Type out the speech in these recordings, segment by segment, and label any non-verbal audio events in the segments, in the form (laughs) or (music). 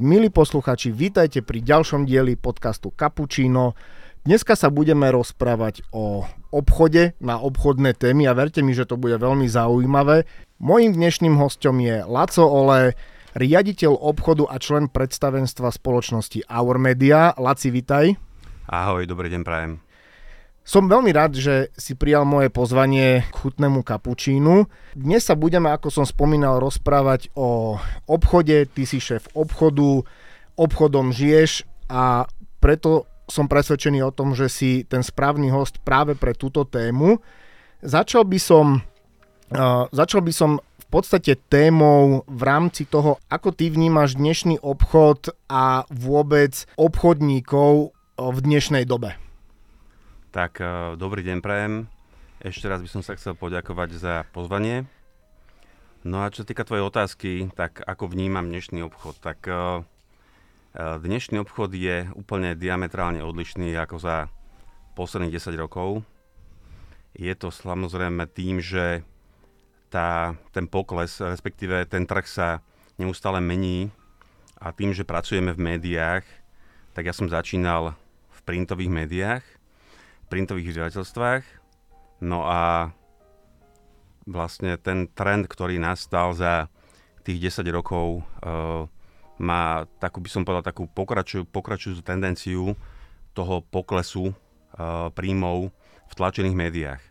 Milí posluchači, vítajte pri ďalšom dieli podcastu Cappuccino. Dneska sa budeme rozprávať o obchode na obchodné témy a verte mi, že to bude veľmi zaujímavé. Mojím dnešným hostom je Laco Ole, riaditeľ obchodu a člen predstavenstva spoločnosti Our Media. Laci, vitaj. Ahoj, dobrý deň, prajem. Som veľmi rád, že si prijal moje pozvanie k chutnému kapučínu. Dnes sa budeme, ako som spomínal, rozprávať o obchode. Ty si šéf obchodu, obchodom žiješ a preto som presvedčený o tom, že si ten správny host práve pre túto tému. Začal by som, uh, začal by som v podstate témou v rámci toho, ako ty vnímaš dnešný obchod a vôbec obchodníkov v dnešnej dobe. Tak, uh, dobrý deň prajem. Ešte raz by som sa chcel poďakovať za pozvanie. No a čo týka tvojej otázky, tak ako vnímam dnešný obchod, tak uh, dnešný obchod je úplne diametrálne odlišný ako za posledných 10 rokov. Je to samozrejme tým, že tá, ten pokles, respektíve ten trh sa neustále mení a tým, že pracujeme v médiách, tak ja som začínal v printových médiách printových vydavateľstvách. No a vlastne ten trend, ktorý nastal za tých 10 rokov, uh, má takú, by som povedal, takú pokračuj, pokračujúcu tendenciu toho poklesu uh, príjmov v tlačených médiách.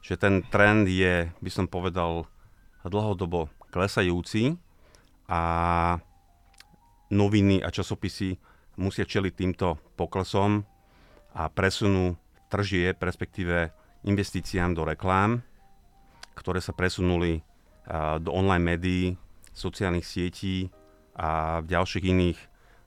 Že ten trend je, by som povedal, dlhodobo klesajúci a noviny a časopisy musia čeliť týmto poklesom a presunú tržieb, respektíve investíciám do reklám, ktoré sa presunuli do online médií, sociálnych sietí a ďalších iných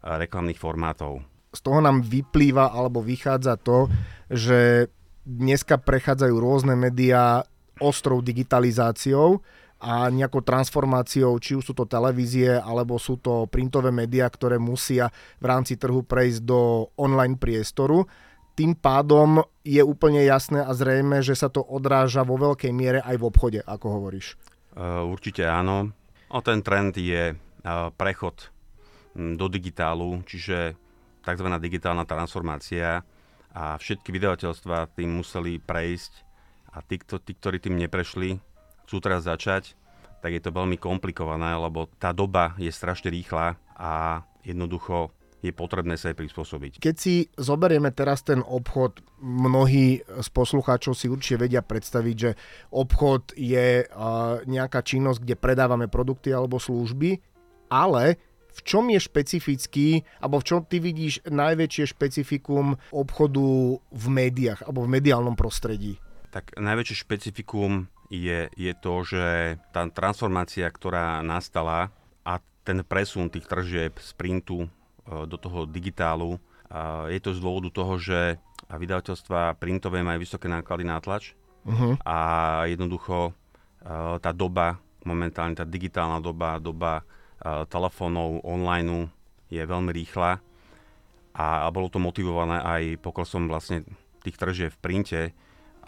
reklamných formátov. Z toho nám vyplýva alebo vychádza to, že dneska prechádzajú rôzne médiá ostrou digitalizáciou a nejakou transformáciou, či už sú to televízie, alebo sú to printové médiá, ktoré musia v rámci trhu prejsť do online priestoru tým pádom je úplne jasné a zrejme, že sa to odráža vo veľkej miere aj v obchode, ako hovoríš. Uh, určite áno. O ten trend je uh, prechod do digitálu, čiže tzv. digitálna transformácia a všetky vydavateľstva tým museli prejsť a tí, tí, ktorí tým neprešli, chcú teraz začať, tak je to veľmi komplikované, lebo tá doba je strašne rýchla a jednoducho je potrebné sa aj prispôsobiť. Keď si zoberieme teraz ten obchod, mnohí z poslucháčov si určite vedia predstaviť, že obchod je nejaká činnosť, kde predávame produkty alebo služby, ale v čom je špecifický, alebo v čom ty vidíš najväčšie špecifikum obchodu v médiách alebo v mediálnom prostredí? Tak najväčšie špecifikum je, je to, že tá transformácia, ktorá nastala a ten presun tých tržieb z printu do toho digitálu. Je to z dôvodu toho, že vydavateľstva printové majú vysoké náklady na tlač uh-huh. a jednoducho e, tá doba, momentálne tá digitálna doba, doba e, telefónov, online je veľmi rýchla a, bolo to motivované aj poklesom vlastne tých tržieb v printe,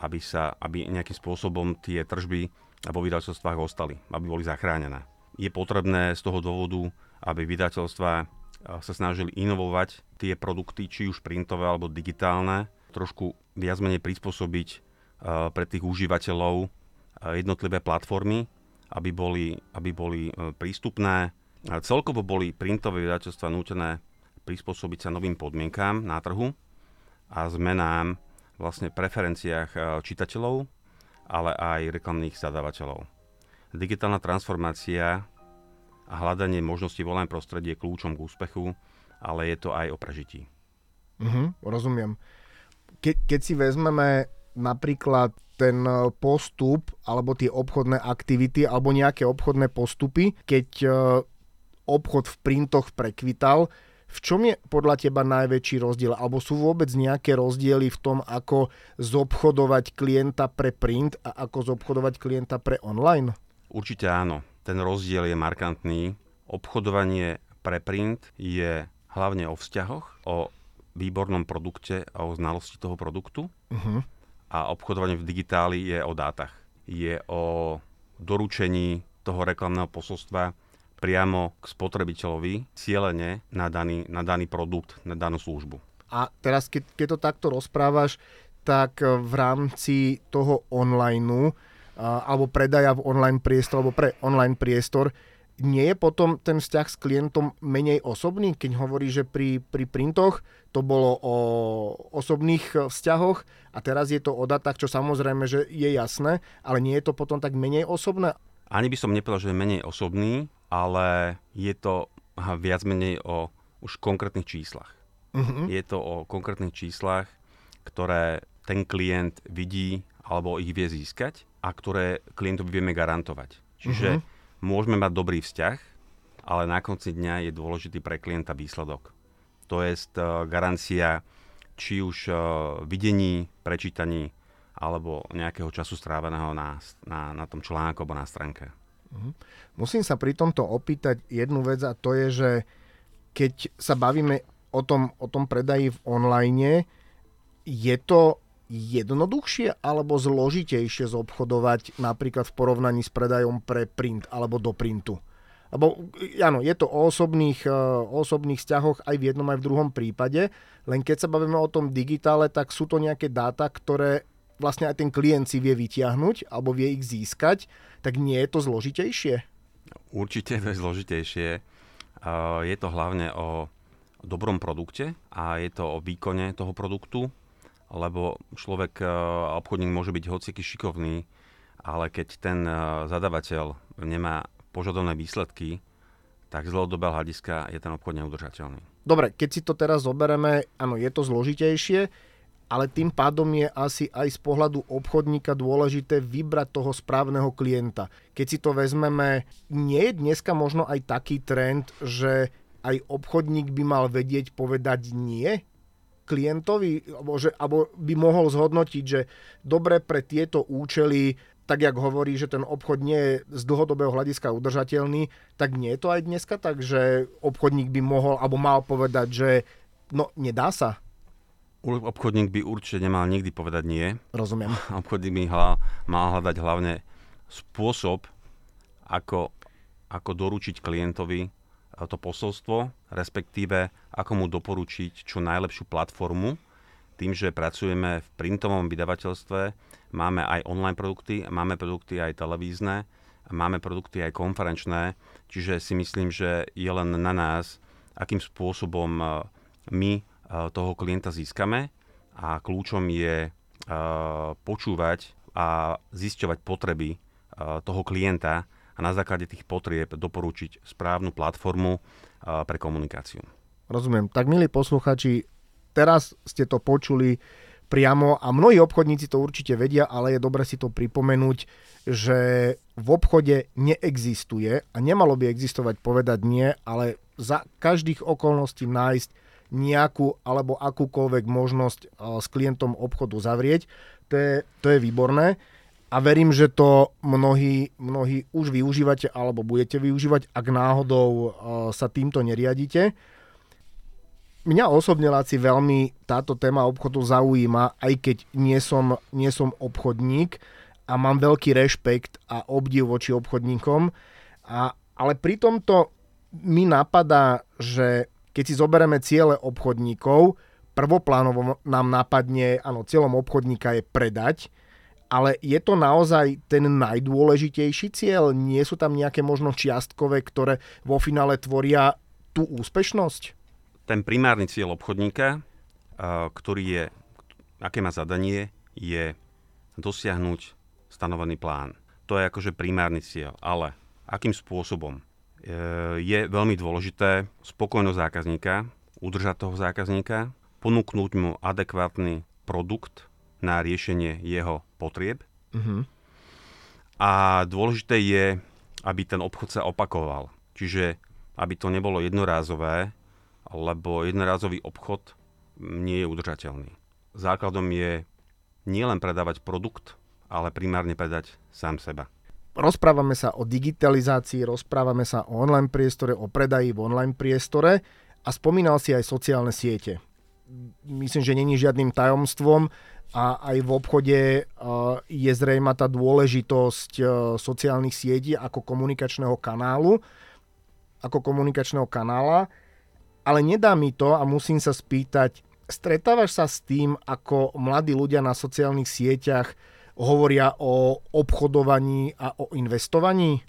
aby, sa, aby nejakým spôsobom tie tržby vo vydavateľstvách ostali, aby boli zachránené. Je potrebné z toho dôvodu, aby vydavateľstva sa snažili inovovať tie produkty, či už printové alebo digitálne, trošku viac menej prispôsobiť pre tých užívateľov jednotlivé platformy, aby boli, aby boli e, prístupné. Celkovo boli printové vydateľstva nútené prispôsobiť sa novým podmienkám na trhu a zmenám vlastne preferenciách e, čitateľov, ale aj reklamných zadávateľov. Digitálna transformácia a hľadanie možností v online prostredí je kľúčom k úspechu, ale je to aj o prežití. Mhm, rozumiem. Ke, keď si vezmeme napríklad ten e, postup alebo tie obchodné aktivity alebo nejaké obchodné postupy, keď e, obchod v printoch prekvital, v čom je podľa teba najväčší rozdiel? Alebo sú vôbec nejaké rozdiely v tom, ako zobchodovať klienta pre print a ako zobchodovať klienta pre online? Určite áno ten rozdiel je markantný. Obchodovanie pre print je hlavne o vzťahoch, o výbornom produkte a o znalosti toho produktu. Uh-huh. A obchodovanie v digitáli je o dátach. Je o doručení toho reklamného posolstva priamo k spotrebiteľovi cieľene na daný, na daný produkt, na danú službu. A teraz, keď, keď to takto rozprávaš, tak v rámci toho online alebo predaja v online priestor, alebo pre online priestor, nie je potom ten vzťah s klientom menej osobný, keď hovorí, že pri, pri printoch to bolo o osobných vzťahoch a teraz je to o datách, čo samozrejme, že je jasné, ale nie je to potom tak menej osobné? Ani by som nepovedal, že je menej osobný, ale je to viac menej o už konkrétnych číslach. Uh-huh. Je to o konkrétnych číslach, ktoré ten klient vidí alebo ich vie získať a ktoré klientovi vieme garantovať. Čiže uh-huh. môžeme mať dobrý vzťah, ale na konci dňa je dôležitý pre klienta výsledok. To je uh, garancia či už uh, videní, prečítaní alebo nejakého času stráveného na, na, na tom článku alebo na stránke. Uh-huh. Musím sa pri tomto opýtať jednu vec a to je, že keď sa bavíme o tom, o tom predaji v online, je to jednoduchšie alebo zložitejšie zobchodovať napríklad v porovnaní s predajom pre print alebo do printu? Lebo áno, je to o osobných, e, o osobných vzťahoch aj v jednom, aj v druhom prípade, len keď sa bavíme o tom digitále, tak sú to nejaké dáta, ktoré vlastne aj ten klient si vie vytiahnuť alebo vie ich získať, tak nie je to zložitejšie? Určite to je zložitejšie. E, je to hlavne o dobrom produkte a je to o výkone toho produktu lebo človek, e, obchodník môže byť hociaký šikovný, ale keď ten e, zadavateľ nemá požadované výsledky, tak z dlhodobého hľadiska je ten obchod neudržateľný. Dobre, keď si to teraz zoberieme, áno, je to zložitejšie, ale tým pádom je asi aj z pohľadu obchodníka dôležité vybrať toho správneho klienta. Keď si to vezmeme, nie je dneska možno aj taký trend, že aj obchodník by mal vedieť povedať nie klientovi, alebo, že, alebo by mohol zhodnotiť, že dobre pre tieto účely, tak jak hovorí, že ten obchod nie je z dlhodobého hľadiska udržateľný, tak nie je to aj dneska tak, že obchodník by mohol alebo mal povedať, že no nedá sa. Obchodník by určite nemal nikdy povedať nie. Rozumiem. (laughs) Obchodník by hla, mal hľadať hlavne spôsob, ako, ako doručiť klientovi to posolstvo, respektíve ako mu doporučiť čo najlepšiu platformu. Tým, že pracujeme v printovom vydavateľstve, máme aj online produkty, máme produkty aj televízne, máme produkty aj konferenčné, čiže si myslím, že je len na nás, akým spôsobom e, my e, toho klienta získame a kľúčom je e, počúvať a zisťovať potreby toho klienta, na základe tých potrieb doporučiť správnu platformu pre komunikáciu. Rozumiem. Tak milí posluchači, teraz ste to počuli priamo a mnohí obchodníci to určite vedia, ale je dobre si to pripomenúť, že v obchode neexistuje a nemalo by existovať povedať nie, ale za každých okolností nájsť nejakú alebo akúkoľvek možnosť s klientom obchodu zavrieť. To je, to je výborné a verím, že to mnohí, mnohí už využívate alebo budete využívať, ak náhodou uh, sa týmto neriadite. Mňa osobne, Láci, veľmi táto téma obchodu zaujíma, aj keď nie som, nie som obchodník a mám veľký rešpekt a obdiv voči obchodníkom. A, ale pri tomto mi napadá, že keď si zoberieme ciele obchodníkov, prvoplánovo nám napadne, áno, cieľom obchodníka je predať, ale je to naozaj ten najdôležitejší cieľ? Nie sú tam nejaké možno čiastkové, ktoré vo finále tvoria tú úspešnosť? Ten primárny cieľ obchodníka, ktorý je, aké má zadanie, je dosiahnuť stanovený plán. To je akože primárny cieľ. Ale akým spôsobom? E, je veľmi dôležité spokojnosť zákazníka, udržať toho zákazníka, ponúknuť mu adekvátny produkt, na riešenie jeho potrieb. Uh-huh. A dôležité je, aby ten obchod sa opakoval. Čiže aby to nebolo jednorázové, lebo jednorázový obchod nie je udržateľný. Základom je nielen predávať produkt, ale primárne predať sám seba. Rozprávame sa o digitalizácii, rozprávame sa o online priestore, o predaji v online priestore a spomínal si aj sociálne siete. Myslím, že není žiadnym tajomstvom, a aj v obchode je zrejma tá dôležitosť sociálnych sietí ako komunikačného kanálu. ako komunikačného kanála, ale nedá mi to a musím sa spýtať, stretávaš sa s tým, ako mladí ľudia na sociálnych sieťach hovoria o obchodovaní a o investovaní?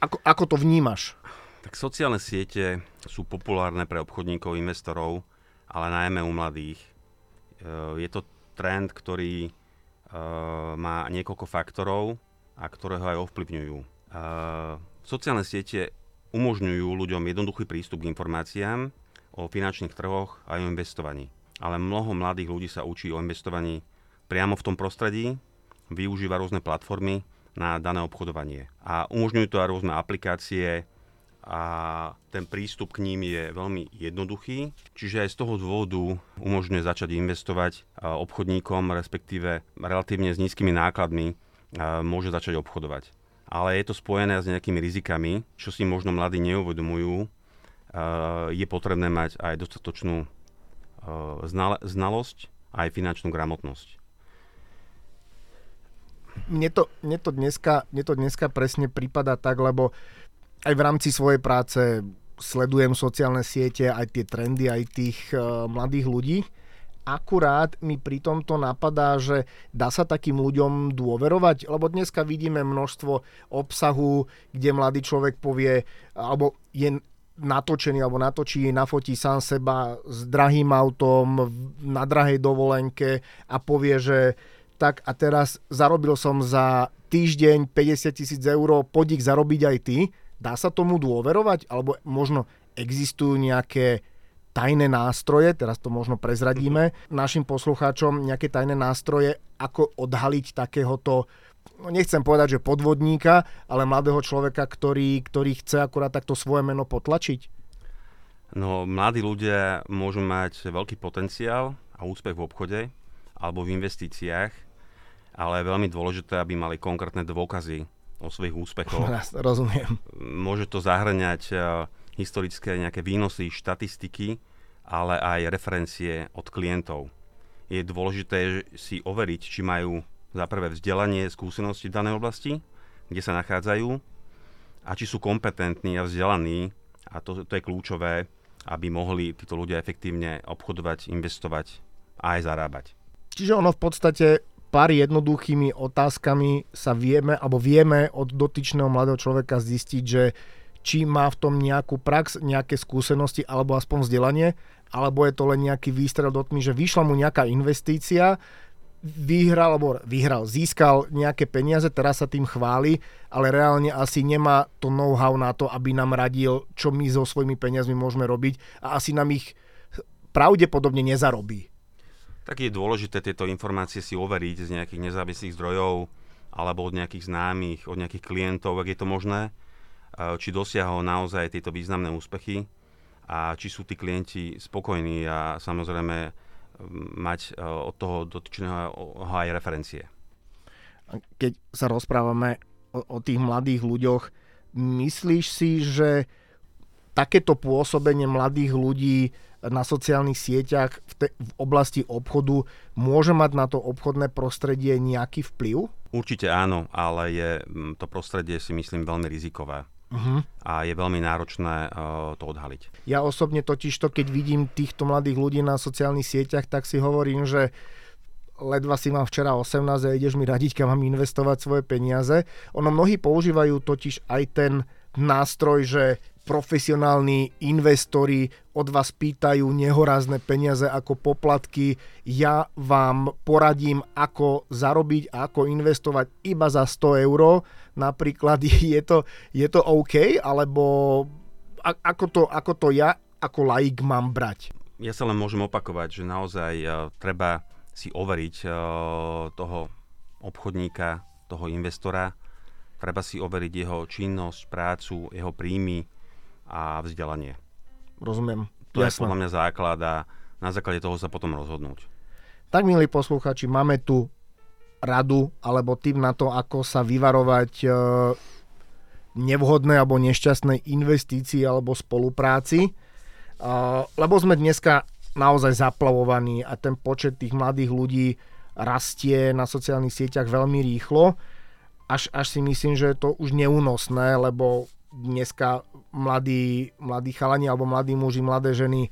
Ako, ako to vnímaš? Tak sociálne siete sú populárne pre obchodníkov, investorov, ale najmä u mladých. E, je to trend, ktorý e, má niekoľko faktorov a ktoré ho aj ovplyvňujú. E, sociálne siete umožňujú ľuďom jednoduchý prístup k informáciám o finančných trhoch a o investovaní. Ale mnoho mladých ľudí sa učí o investovaní priamo v tom prostredí, využíva rôzne platformy na dané obchodovanie. A umožňujú to aj rôzne aplikácie, a ten prístup k ním je veľmi jednoduchý. Čiže aj z toho dôvodu umožňuje začať investovať obchodníkom, respektíve relatívne s nízkymi nákladmi môže začať obchodovať. Ale je to spojené s nejakými rizikami, čo si možno mladí neuvedomujú. Je potrebné mať aj dostatočnú znalosť a aj finančnú gramotnosť. Mne to, mne, to dneska, mne to dneska presne prípada tak, lebo aj v rámci svojej práce sledujem sociálne siete, aj tie trendy, aj tých uh, mladých ľudí. Akurát mi pri tomto napadá, že dá sa takým ľuďom dôverovať, lebo dneska vidíme množstvo obsahu, kde mladý človek povie, alebo je natočený alebo natočí, nafotí sám seba s drahým autom na drahej dovolenke a povie, že tak a teraz zarobil som za týždeň 50 tisíc eur, poď zarobiť aj ty Dá sa tomu dôverovať? Alebo možno existujú nejaké tajné nástroje, teraz to možno prezradíme našim poslucháčom, nejaké tajné nástroje, ako odhaliť takéhoto no nechcem povedať, že podvodníka, ale mladého človeka, ktorý, ktorý chce akurát takto svoje meno potlačiť? No, mladí ľudia môžu mať veľký potenciál a úspech v obchode alebo v investíciách, ale je veľmi dôležité, aby mali konkrétne dôkazy o svojich úspechoch. (laughs) Rozumiem. Môže to zahrňať uh, historické nejaké výnosy, štatistiky, ale aj referencie od klientov. Je dôležité si overiť, či majú za prvé vzdelanie, skúsenosti v danej oblasti, kde sa nachádzajú a či sú kompetentní a vzdelaní a to, to je kľúčové, aby mohli títo ľudia efektívne obchodovať, investovať a aj zarábať. Čiže ono v podstate pár jednoduchými otázkami sa vieme, alebo vieme od dotyčného mladého človeka zistiť, že či má v tom nejakú prax, nejaké skúsenosti alebo aspoň vzdelanie, alebo je to len nejaký výstrel do tmy, že vyšla mu nejaká investícia, vyhral, alebo vyhral, získal nejaké peniaze, teraz sa tým chváli, ale reálne asi nemá to know-how na to, aby nám radil, čo my so svojimi peniazmi môžeme robiť a asi nám ich pravdepodobne nezarobí tak je dôležité tieto informácie si overiť z nejakých nezávislých zdrojov alebo od nejakých známych, od nejakých klientov, ak je to možné, či dosiahol naozaj tieto významné úspechy a či sú tí klienti spokojní a samozrejme mať e, od toho dotyčného aj referencie. Keď sa rozprávame o, o tých mladých ľuďoch, myslíš si, že takéto pôsobenie mladých ľudí na sociálnych sieťach v, te, v oblasti obchodu môže mať na to obchodné prostredie nejaký vplyv? Určite áno, ale je to prostredie si myslím veľmi rizikové. Uh-huh. A je veľmi náročné uh, to odhaliť. Ja osobne totiž to, keď vidím týchto mladých ľudí na sociálnych sieťach, tak si hovorím, že ledva si mám včera 18 a ideš mi radiť, kam mám investovať svoje peniaze. Ono mnohí používajú totiž aj ten nástroj, že profesionálni investori od vás pýtajú nehorázne peniaze ako poplatky. Ja vám poradím, ako zarobiť a ako investovať iba za 100 eur. Napríklad (laughs) je to, je to OK, alebo ako to, ako to ja ako laik mám brať? Ja sa len môžem opakovať, že naozaj uh, treba si overiť uh, toho obchodníka, toho investora, treba si overiť jeho činnosť, prácu, jeho príjmy, a vzdelanie. Rozumiem. To Jasne. je podľa mňa základ a na základe toho sa potom rozhodnúť. Tak, milí posluchači, máme tu radu alebo tým na to, ako sa vyvarovať e, nevhodné alebo nešťastnej investícii alebo spolupráci. E, lebo sme dneska naozaj zaplavovaní a ten počet tých mladých ľudí rastie na sociálnych sieťach veľmi rýchlo. Až, až si myslím, že je to už neúnosné, lebo dneska mladí, mladí chalani alebo mladí muži, mladé ženy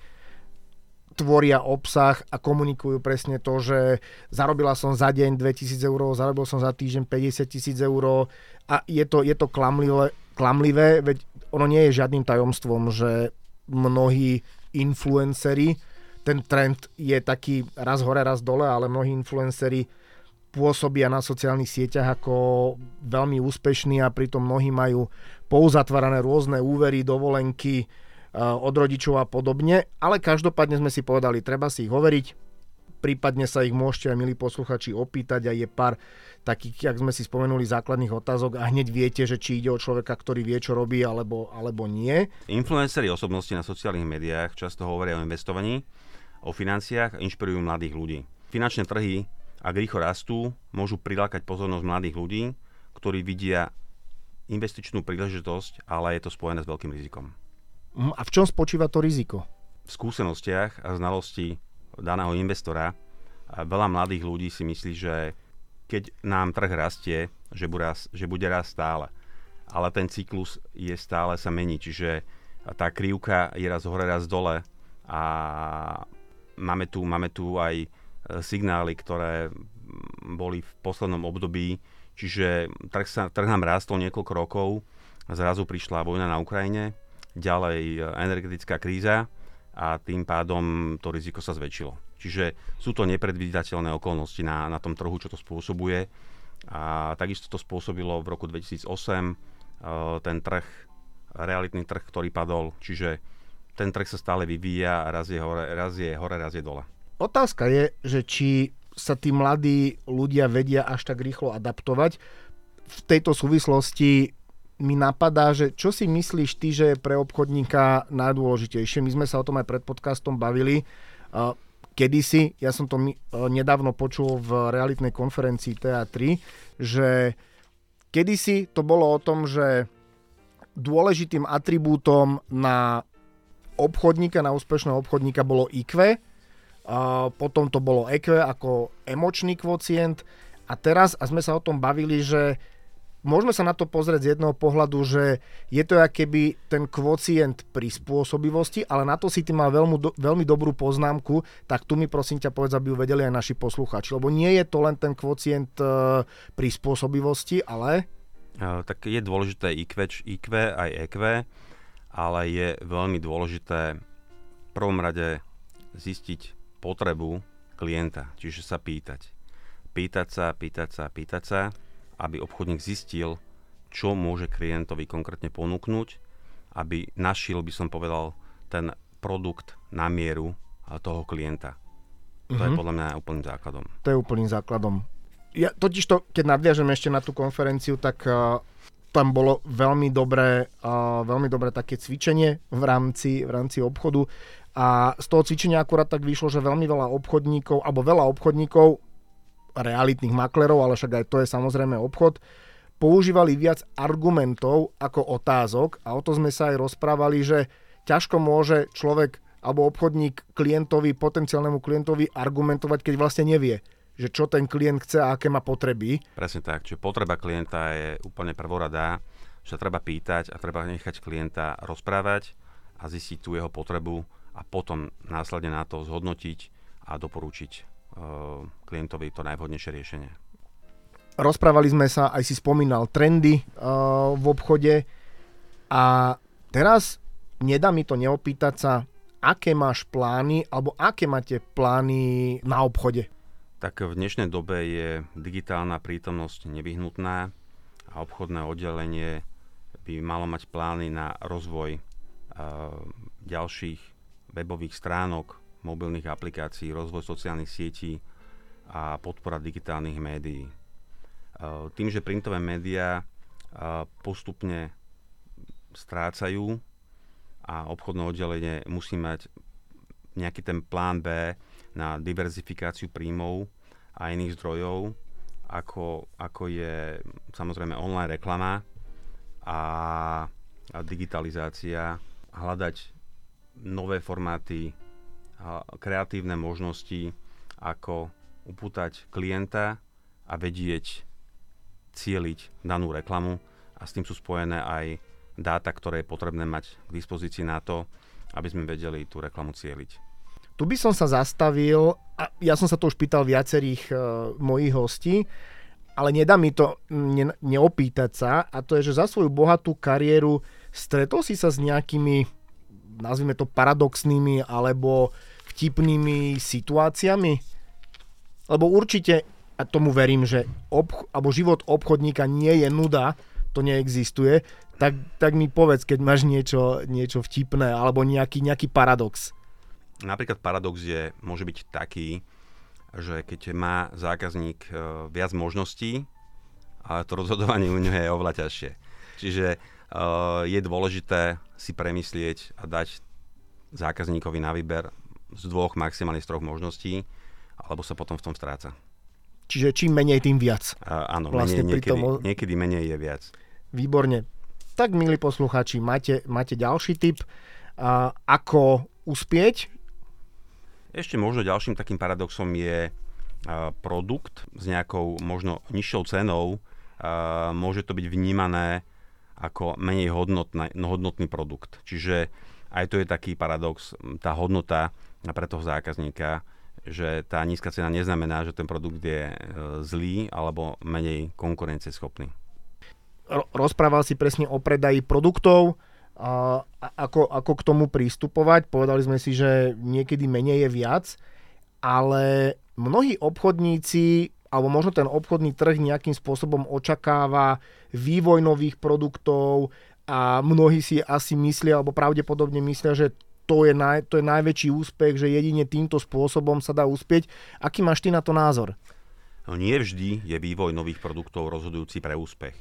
tvoria obsah a komunikujú presne to, že zarobila som za deň 2000 eur, zarobil som za týždeň 50 tisíc eur a je to, je to klamlivé, klamlivé, veď ono nie je žiadnym tajomstvom, že mnohí influenceri, ten trend je taký raz hore, raz dole, ale mnohí influenceri pôsobia na sociálnych sieťach ako veľmi úspešní a pritom mnohí majú pouzatvárané rôzne úvery, dovolenky uh, od rodičov a podobne, ale každopádne sme si povedali, treba si ich overiť, prípadne sa ich môžete aj milí posluchači opýtať a je pár takých, jak sme si spomenuli, základných otázok a hneď viete, že či ide o človeka, ktorý vie, čo robí, alebo, alebo nie. Influenceri osobnosti na sociálnych médiách často hovoria o investovaní, o financiách a inšpirujú mladých ľudí. Finančné trhy ak rýchlo rastú, môžu prilákať pozornosť mladých ľudí, ktorí vidia investičnú príležitosť, ale je to spojené s veľkým rizikom. Mhm, a v čom spočíva to riziko? V skúsenostiach a znalosti daného investora veľa mladých ľudí si myslí, že keď nám trh rastie, že bude, rast, že bude rast stále. Ale ten cyklus je stále sa mení, čiže tá krivka je raz hore, raz dole a máme tu, máme tu aj signály, ktoré boli v poslednom období. Čiže trh, sa, trh nám rástol niekoľko rokov, zrazu prišla vojna na Ukrajine, ďalej e, energetická kríza a tým pádom to riziko sa zväčšilo. Čiže sú to nepredvídateľné okolnosti na, na tom trhu, čo to spôsobuje. A takisto to spôsobilo v roku 2008 e, ten trh, realitný trh, ktorý padol. Čiže ten trh sa stále vyvíja a raz je hore, raz je, hore, raz je dole. Otázka je, že či sa tí mladí ľudia vedia až tak rýchlo adaptovať. V tejto súvislosti mi napadá, že čo si myslíš ty, že je pre obchodníka najdôležitejšie? My sme sa o tom aj pred podcastom bavili. Kedysi, ja som to nedávno počul v realitnej konferencii TA3, že kedysi to bolo o tom, že dôležitým atribútom na obchodníka, na úspešného obchodníka bolo IQ, potom to bolo EQ ako emočný kvocient. A teraz, a sme sa o tom bavili, že môžeme sa na to pozrieť z jedného pohľadu, že je to keby ten kvocient prispôsobivosti, ale na to si ty mal veľmi, do, veľmi dobrú poznámku, tak tu mi prosím ťa povedz, aby ju vedeli aj naši posluchači, lebo nie je to len ten kvocient uh, prispôsobivosti, ale... Uh, tak je dôležité IQ, IQ aj EQ, ale je veľmi dôležité v prvom rade zistiť potrebu klienta, čiže sa pýtať. Pýtať sa, pýtať sa, pýtať sa, aby obchodník zistil, čo môže klientovi konkrétne ponúknuť, aby našiel, by som povedal, ten produkt na mieru toho klienta. To mm-hmm. je mhm. podľa mňa úplným základom. To je úplným základom. Ja, totiž to, keď nadviažem ešte na tú konferenciu, tak uh, tam bolo veľmi dobré, uh, veľmi dobré také cvičenie v rámci, v rámci obchodu a z toho cvičenia akurát tak vyšlo, že veľmi veľa obchodníkov, alebo veľa obchodníkov, realitných maklerov, ale však aj to je samozrejme obchod, používali viac argumentov ako otázok a o to sme sa aj rozprávali, že ťažko môže človek alebo obchodník klientovi, potenciálnemu klientovi argumentovať, keď vlastne nevie, že čo ten klient chce a aké má potreby. Presne tak, čiže potreba klienta je úplne prvoradá, že treba pýtať a treba nechať klienta rozprávať a zistiť tú jeho potrebu a potom následne na to zhodnotiť a doporučiť uh, klientovi to najvhodnejšie riešenie. Rozprávali sme sa, aj si spomínal, trendy uh, v obchode a teraz nedá mi to neopýtať sa, aké máš plány alebo aké máte plány na obchode? Tak v dnešnej dobe je digitálna prítomnosť nevyhnutná a obchodné oddelenie by malo mať plány na rozvoj uh, ďalších webových stránok, mobilných aplikácií, rozvoj sociálnych sietí a podpora digitálnych médií. E, tým, že printové médiá e, postupne strácajú a obchodné oddelenie musí mať nejaký ten plán B na diverzifikáciu príjmov a iných zdrojov, ako, ako je samozrejme online reklama a, a digitalizácia, hľadať nové formáty, kreatívne možnosti, ako upútať klienta a vedieť cieliť danú reklamu a s tým sú spojené aj dáta, ktoré je potrebné mať k dispozícii na to, aby sme vedeli tú reklamu cieliť. Tu by som sa zastavil, a ja som sa to už pýtal viacerých uh, mojich hostí, ale nedá mi to ne, neopýtať sa, a to je, že za svoju bohatú kariéru stretol si sa s nejakými, nazvime to paradoxnými alebo vtipnými situáciami? Lebo určite, a tomu verím, že obch- alebo život obchodníka nie je nuda, to neexistuje, tak, tak mi povedz, keď máš niečo, niečo vtipné alebo nejaký, nejaký paradox. Napríklad paradox je, môže byť taký, že keď má zákazník e, viac možností, ale to rozhodovanie u neho je oveľa ťažšie. Čiže je dôležité si premyslieť a dať zákazníkovi na výber z dvoch, maximálne z troch možností, alebo sa potom v tom stráca. Čiže čím menej, tým viac. Uh, áno, vlastne menej, niekedy, tom... niekedy menej je viac. Výborne. Tak, milí poslucháči, máte, máte ďalší tip, uh, ako uspieť? Ešte možno ďalším takým paradoxom je uh, produkt s nejakou možno nižšou cenou. Môže to byť vnímané ako menej hodnotný, hodnotný produkt. Čiže aj to je taký paradox, tá hodnota pre toho zákazníka, že tá nízka cena neznamená, že ten produkt je e, zlý alebo menej konkurencieschopný rozprával si presne o predaji produktov, a ako, ako k tomu prístupovať. Povedali sme si, že niekedy menej je viac, ale mnohí obchodníci, alebo možno ten obchodný trh nejakým spôsobom očakáva vývoj nových produktov a mnohí si asi myslia, alebo pravdepodobne myslia, že to je, naj, to je najväčší úspech, že jedine týmto spôsobom sa dá uspieť. Aký máš ty na to názor? No nie vždy je vývoj nových produktov rozhodujúci pre úspech.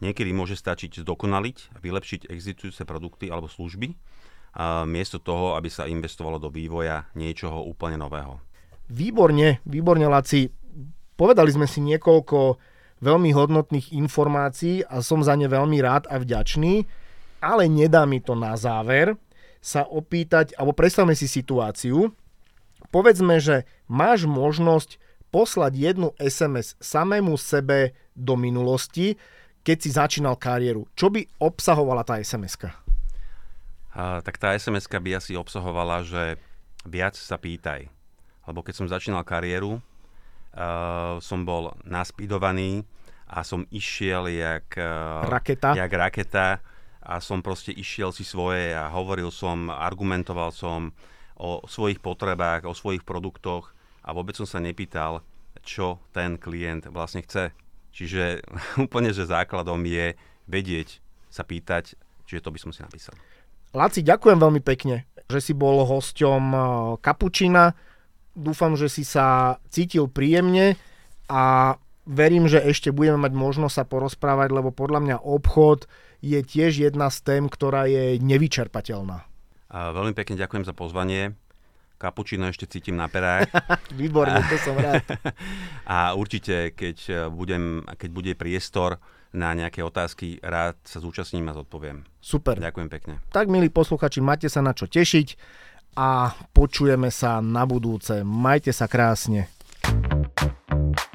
Niekedy môže stačiť zdokonaliť a vylepšiť existujúce produkty alebo služby, a miesto toho, aby sa investovalo do vývoja niečoho úplne nového. Výborne, výborne, Laci. Povedali sme si niekoľko veľmi hodnotných informácií a som za ne veľmi rád a vďačný, ale nedá mi to na záver sa opýtať, alebo predstavme si situáciu, povedzme, že máš možnosť poslať jednu SMS samému sebe do minulosti, keď si začínal kariéru. Čo by obsahovala tá SMS-ka? A, tak tá sms by asi obsahovala, že viac sa pýtaj. Lebo keď som začínal kariéru, uh, som bol naspidovaný a som išiel jak, uh, raketa. jak raketa a som proste išiel si svoje a hovoril som, argumentoval som o svojich potrebách, o svojich produktoch a vôbec som sa nepýtal, čo ten klient vlastne chce. Čiže (laughs) úplne, že základom je vedieť, sa pýtať, čiže to by som si napísal. Laci, ďakujem veľmi pekne, že si bol hosťom Kapučina. Dúfam, že si sa cítil príjemne a verím, že ešte budeme mať možnosť sa porozprávať, lebo podľa mňa obchod je tiež jedna z tém, ktorá je nevyčerpateľná. A veľmi pekne ďakujem za pozvanie kapučino ešte cítim na perách. (laughs) Výborne, to som rád. A určite, keď, budem, keď bude priestor na nejaké otázky, rád sa zúčastním a zodpoviem. Super. Ďakujem pekne. Tak, milí posluchači, máte sa na čo tešiť a počujeme sa na budúce. Majte sa krásne. thank you